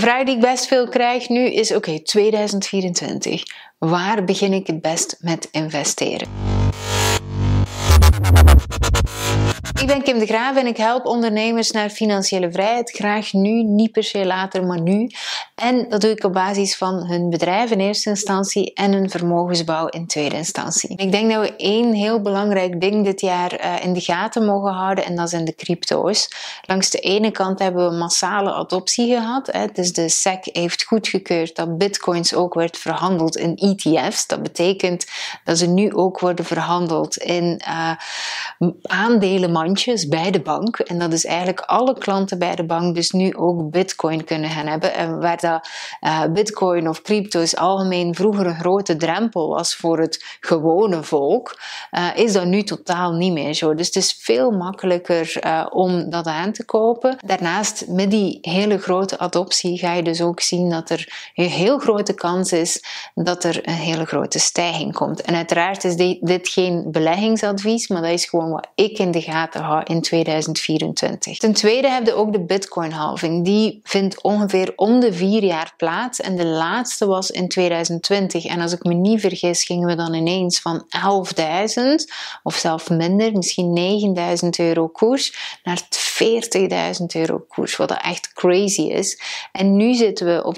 Vraag die ik best veel krijg nu is: oké, 2024. Waar begin ik het best met investeren? Ik ben Kim de Graaf en ik help ondernemers naar financiële vrijheid. Graag nu, niet per se later, maar nu. En dat doe ik op basis van hun bedrijf in eerste instantie en hun vermogensbouw in tweede instantie. Ik denk dat we één heel belangrijk ding dit jaar uh, in de gaten mogen houden en dat zijn de crypto's. Langs de ene kant hebben we massale adoptie gehad. Dus de SEC heeft goedgekeurd dat bitcoins ook werd verhandeld in ETF's. Dat betekent dat ze nu ook worden verhandeld in uh, bij de bank. En dat is eigenlijk alle klanten bij de bank dus nu ook bitcoin kunnen gaan hebben. En waar dat uh, bitcoin of crypto's algemeen vroeger een grote drempel was voor het gewone volk, uh, is dat nu totaal niet meer zo. Dus het is veel makkelijker uh, om dat aan te kopen. Daarnaast, met die hele grote adoptie, ga je dus ook zien dat er een heel grote kans is dat er een hele grote stijging komt. En uiteraard is dit geen beleggingsadvies, maar dat is gewoon wat ik in de gaten hou in 2024. Ten tweede heb je ook de Bitcoin halving. Die vindt ongeveer om de vier jaar plaats en de laatste was in 2020. En als ik me niet vergis, gingen we dan ineens van 11.000 of zelfs minder, misschien 9.000 euro koers, naar 40.000 euro koers, wat echt crazy is. En nu zitten we op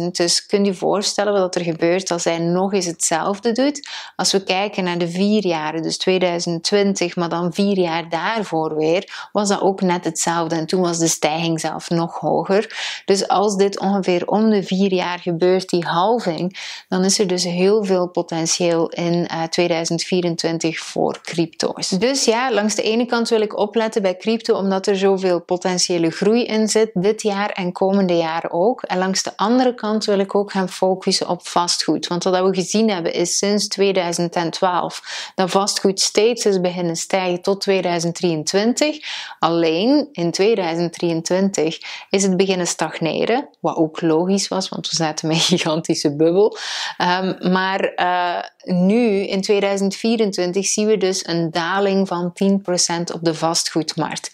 40.000, dus kun je voorstellen wat er gebeurt als hij nog eens hetzelfde doet. Als we kijken naar de vier jaren, dus 2020, maar dan vier jaar daarvoor weer, was dat ook net hetzelfde. En toen was de stijging zelf nog hoger. Dus als dit ongeveer om de vier jaar gebeurt, die halving, dan is er dus heel veel potentieel in uh, eh, 2024 voor crypto's. Dus ja, langs de ene kant wil ik opletten bij crypto, omdat er zoveel potentiële groei in zit, dit jaar en komende jaren ook. En langs de andere kant wil ik ook gaan focussen op vastgoed. Want wat we gezien hebben is sinds 2012 dat vastgoed steeds is beginnen stijgen tot 2023. Alleen in 2023 is het beginnen stagneren, wat ook logisch was, want we zaten met een gigantische bubbel. Um, maar uh, nu, in 2024, zien we dus een daling van 10% op de vastgoedmarkt.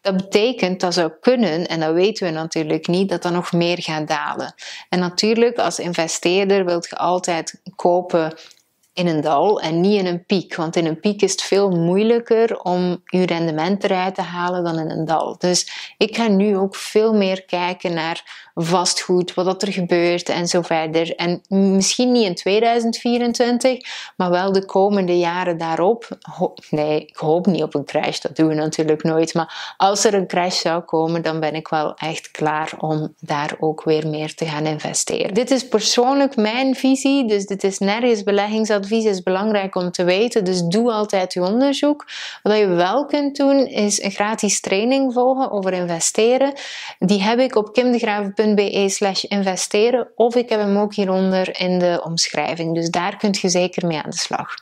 Dat betekent dat zou kunnen, en dat weten we natuurlijk niet, dat dat nog meer gaat dalen. En natuurlijk, als investeerder wilt je altijd kopen in een dal en niet in een piek. Want in een piek is het veel moeilijker om je rendement eruit te halen dan in een dal. Dus ik ga nu ook veel meer kijken naar vastgoed, wat er gebeurt en zo verder. En misschien niet in 2024, maar wel de komende jaren daarop. nee, ik hoop niet op een crash, dat doen we natuurlijk nooit. Maar als er een crash zou komen, dan ben ik wel echt klaar om daar ook weer meer te gaan investeren. Dit is persoonlijk mijn visie, dus dit is nergens beleggingsadvies, is belangrijk om te weten. Dus doe altijd je onderzoek. Wat je wel kunt doen, is een gratis training volgen over investeren. Die heb ik op kimdegraven.nl be slash investeren of ik heb hem ook hieronder in de omschrijving. Dus daar kunt je zeker mee aan de slag.